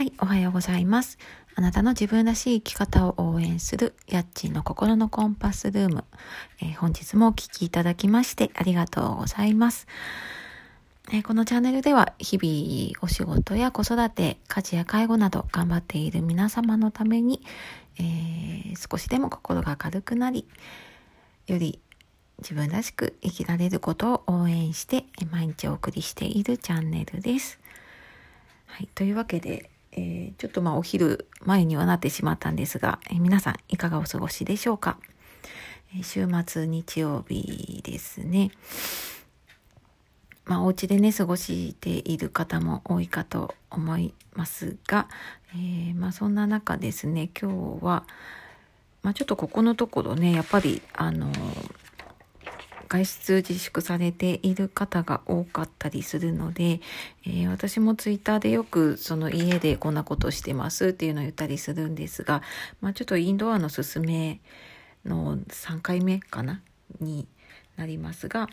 はい、おはようございます。あなたの自分らしい生き方を応援する、やっちんの心のコンパスルーム。えー、本日もお聴きいただきましてありがとうございます。えー、このチャンネルでは、日々お仕事や子育て、家事や介護など頑張っている皆様のために、えー、少しでも心が軽くなり、より自分らしく生きられることを応援して毎日お送りしているチャンネルです。はい、というわけで、えー、ちょっとまあお昼前にはなってしまったんですが、えー、皆さんいかがお過ごしでしょうか、えー、週末日曜日ですね。まあお家でね過ごしている方も多いかと思いますが、えまあそんな中ですね今日は、まあ、ちょっとここのところねやっぱりあの外出自粛されている方が多かったりするので、えー、私もツイッターでよくその家でこんなことしてますっていうのを言ったりするんですが、まあ、ちょっとインドアのすすめの3回目かなになりますが、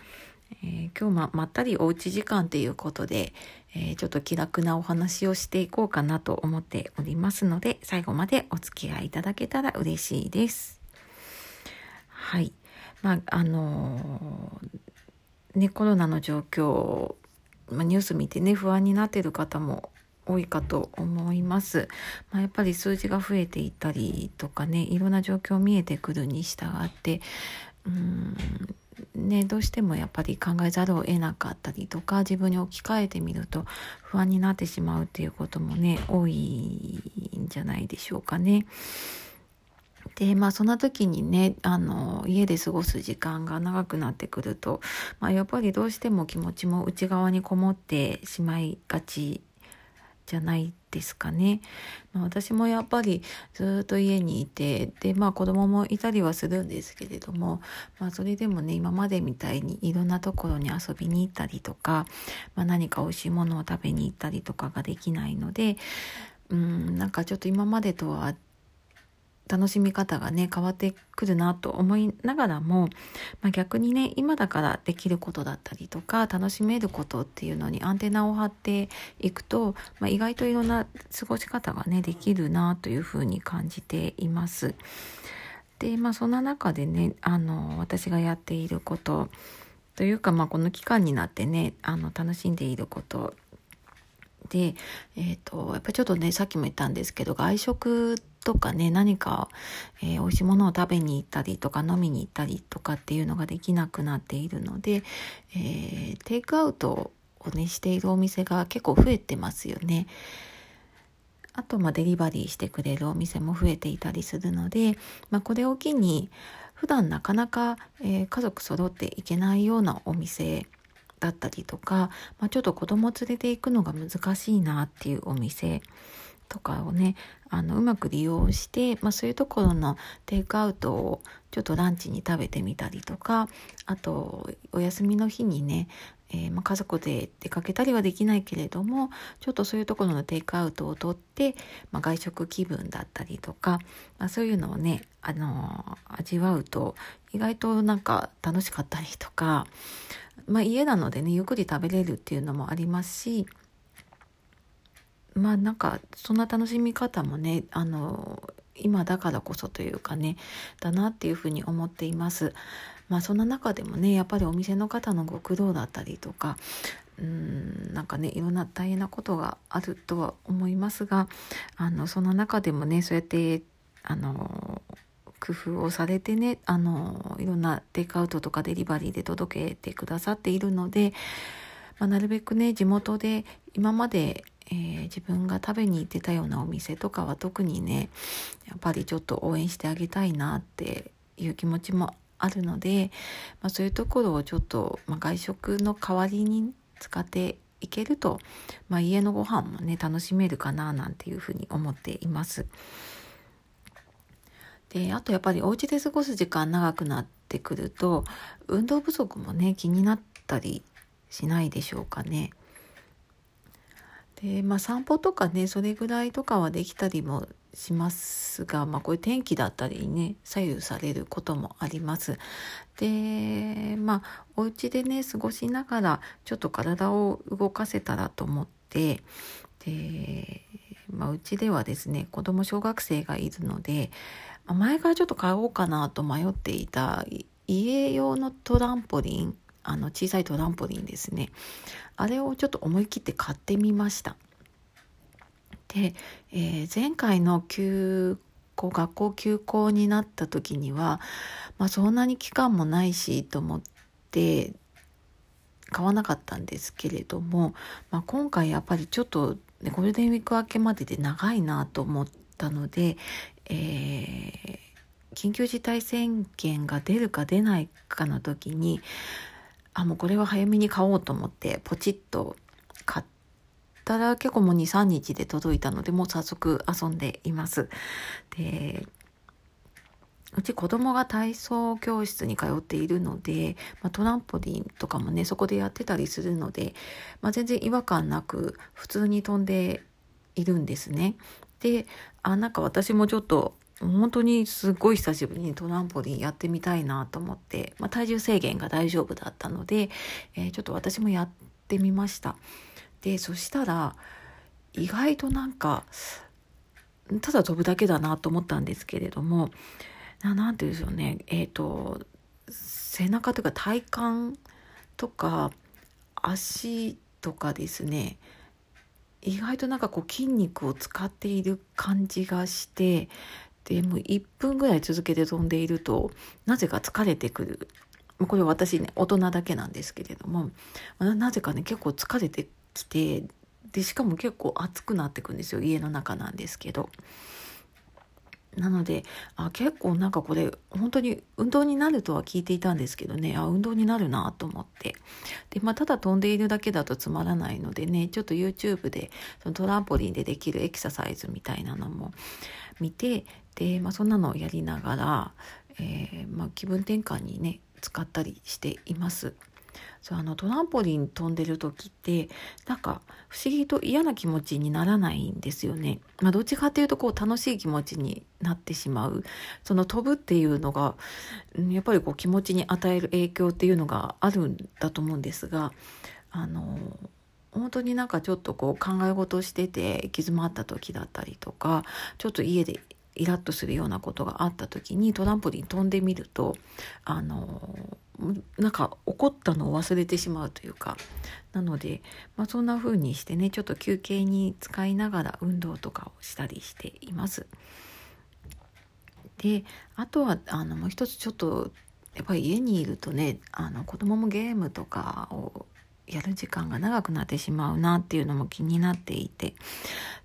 えー、今日ままったりおうち時間ということで、えー、ちょっと気楽なお話をしていこうかなと思っておりますので最後までお付き合いいただけたら嬉しいです。はい。まああのねコロナの状況、まあ、ニュース見てね不安になってる方も多いかと思います。まあ、やっぱり数字が増えていったりとかねいろんな状況見えてくるに従ってうんね、どうしてもやっぱり考えざるを得なかったりとか自分に置き換えてみると不安になってしまうっていうこともね多いんじゃないでしょうかね。でまあそんな時にねあの家で過ごす時間が長くなってくると、まあ、やっぱりどうしても気持ちも内側にこもってしまいがちじゃないですかね。まあ、私もやっぱりずっと家にいてでまあ子供もいたりはするんですけれども、まあ、それでもね今までみたいにいろんなところに遊びに行ったりとか、まあ、何か美味しいものを食べに行ったりとかができないのでうんなんかちょっと今までとは楽しみ方がね変わってくるなと思いながらも、まあ、逆にね今だからできることだったりとか楽しめることっていうのにアンテナを張っていくと、まあ、意外といろんな過ごし方がねできるなというふうに感じています。でまあそんな中でねあの私がやっていることというか、まあ、この期間になってねあの楽しんでいることで、えっ、ー、と、やっぱりちょっとね、さっきも言ったんですけど、外食とかね、何か、えー、美味しいものを食べに行ったりとか飲みに行ったりとかっていうのができなくなっているので、えー、テイクアウトをね、しているお店が結構増えてますよね。あと、ま、デリバリーしてくれるお店も増えていたりするので、まあ、これを機に、普段なかなか、えー、家族揃っていけないようなお店だったりとか、まあ、ちょっと子供連れて行くのが難しいなっていうお店とかをねあのうまく利用して、まあ、そういうところのテイクアウトをちょっとランチに食べてみたりとかあとお休みの日にね、えー、まあ、家族で出かけたりはできないけれどもちょっとそういうところのテイクアウトをとって、まあ、外食気分だったりとか、まそういうのをね、あのー、味わうと意外となんか楽しかったりとかま、家なのでねゆっくり食べれるっていうのもありますしまあなんかそんな楽しみ方もねあの今だからこそというかねだなっていうふうに思っています。まあそんな中でもねやっぱりお店の方のご苦労だったりとかうんなんかねいろんな大変なことがあるとは思いますがあのその中でもねそうやってあの工夫をされてねあのいろんなテイクアウトとかデリバリーで届けてくださっているので、まあ、なるべくね地元で今まで、えー、自分が食べに行ってたようなお店とかは特にねやっぱりちょっと応援してあげたいなっていう気持ちもあるので、まあ、そういうところをちょっと、まあ、外食の代わりに使っていけると、まあ、家のご飯もね楽しめるかななんていうふうに思っています。であとやっぱりお家で過ごす時間長くなってくると運動不足もね気になったりしないでしょうかね。でまあ散歩とかねそれぐらいとかはできたりもしますが、まあ、こういう天気だったりね左右されることもあります。でまあお家でね過ごしながらちょっと体を動かせたらと思ってで、ま、うちではですね子供小学生がいるので前からちょっと買おうかなと迷っていた家用のトランポリンあの小さいトランポリンですね。あれをちょっと思い切って買ってみました。で、えー、前回の休校学校休校になった時には、まあ、そんなに期間もないしと思って買わなかったんですけれども、まあ、今回やっぱりちょっと、ね、ゴールデンウィーク明けまでで長いなと思ったので、えー、緊急事態宣言が出るか出ないかの時にあもうこれは早めに買おうと思ってポチッと買ったら結構もう23日で届いたのでもう早速遊んでいます。でうち子供が体操教室に通っているので、まあ、トランポリンとかもねそこでやってたりするので、まあ、全然違和感なく普通に飛んでいるんですね。であなんか私もちょっと本当にすごい久しぶりにトランポリンやってみたいなと思って、まあ、体重制限が大丈夫だったので、えー、ちょっと私もやってみました。でそしたら意外となんかただ飛ぶだけだなと思ったんですけれども何て言うんでしょうねえっ、ー、と背中というか体幹とか足とかですね意外となんかこう筋肉を使っている感じがしてでもう1分ぐらい続けて飛んでいるとなぜか疲れてくるこれ私ね大人だけなんですけれどもなぜかね結構疲れてきてでしかも結構暑くなってくんですよ家の中なんですけど。なのであ結構なんかこれ本当に運動になるとは聞いていたんですけどねあ運動になるなと思ってで、まあ、ただ飛んでいるだけだとつまらないのでねちょっと YouTube でそのトランポリンでできるエクササイズみたいなのも見てで、まあ、そんなのをやりながら、えー、まあ、気分転換にね使ったりしています。そうあのトランポリン飛んでる時ってなんか不思議と嫌な気持ちにならないんですよね。まあ、どっちかっていうとこう楽しい気持ちになってしまうその飛ぶっていうのがやっぱりこう気持ちに与える影響っていうのがあるんだと思うんですがあの本当になんかちょっとこう考え事してて行き詰まった時だったりとかちょっと家でイラッとするようなことがあった時にトランポリン飛んでみるとあのなんか怒ったのを忘れてしまうというかなので、まあ、そんな風にしてねちょっと休憩に使いながら運動とかをしたりしています。であとはあのもう一つちょっとやっぱり家にいるとねあの子供もゲームとかをやる時間が長くなってしまうなっていうのも気になっていて。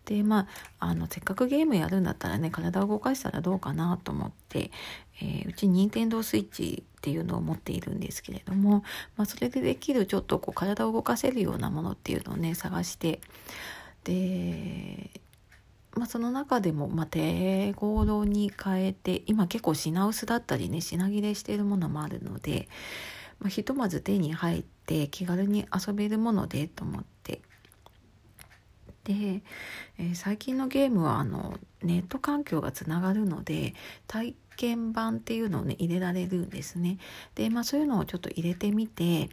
でまああのせっかくゲームやるんだったらね体を動かしたらどうかなと思って、えー、うち任天堂スイッチっていうのを持っているんですけれども、まあ、それでできるちょっとこう体を動かせるようなものっていうのをね探して。でまあ、その中でも、まあ、手頃に変えて今結構品薄だったりね品切れしているものもあるので、まあ、ひとまず手に入って気軽に遊べるものでと思って。で、えー、最近のゲームはあのネット環境がつながるので体験版っていうのをね入れられるんですね。でまあそういうのをちょっと入れてみて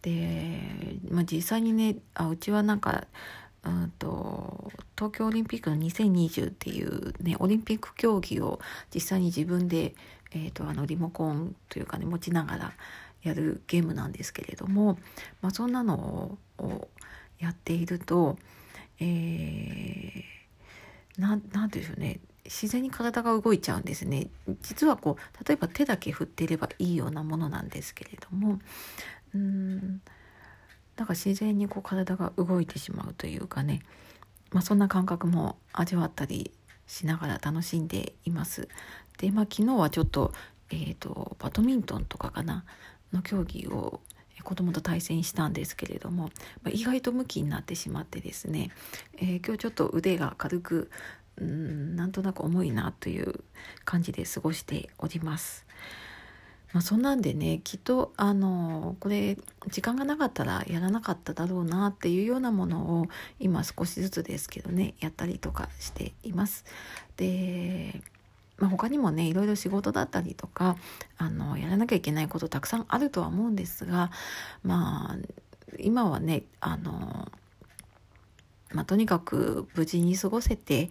で、まあ、実際にねあうちはなんかうんと東京オリンピックの2020っていうねオリンピック競技を実際に自分で、えーとあのリモコンというかね持ちながらやるゲームなんですけれども、まあ、そんなのをやっていると、えー、ななんでしょうね自然に体が動いちゃうんですね実はこう例えば手だけ振っていればいいようなものなんですけれどもうんなんか自然にこう体が動いてしまうというかね、まあ、そんな感覚も味わったりしながら楽しんでいます。でまあ昨日はちょっと,、えーとバドミントンとかかな？の競技を子供と対戦したんですけれども、まあ、意外と向きになってしまってですね、えー、今日ちょっと腕が軽くうんなんとなく重いなという感じで過ごしております。まあ、そんなんでねきっとあのこれ時間がなかったらやらなかっただろうなっていうようなものを今少しずつですけどねやったりとかしています。でまあ、他にもねいろいろ仕事だったりとかあのやらなきゃいけないことたくさんあるとは思うんですがまあ今はねあのまあ、とにかく無事に過ごせて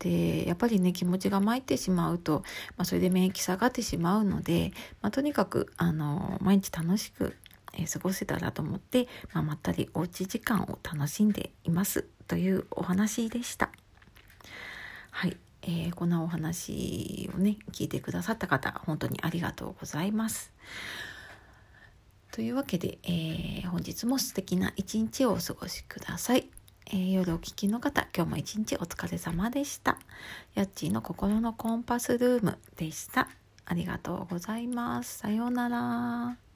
でやっぱりね気持ちが参ってしまうと、まあ、それで免疫下がってしまうので、まあ、とにかくあの毎日楽しく、え過ごせたらと思って、ま、まったりおうち時間を楽しんでいますというお話でした。はい、えー、こんなお話をね聞いてくださった方本当にありがとうございます。というわけで、えー、本日も素敵な一日をお過ごしください。えー、夜お聞きの方、今日も一日お疲れ様でした。やっちーの心のコンパスルームでした。ありがとうございます。さようなら。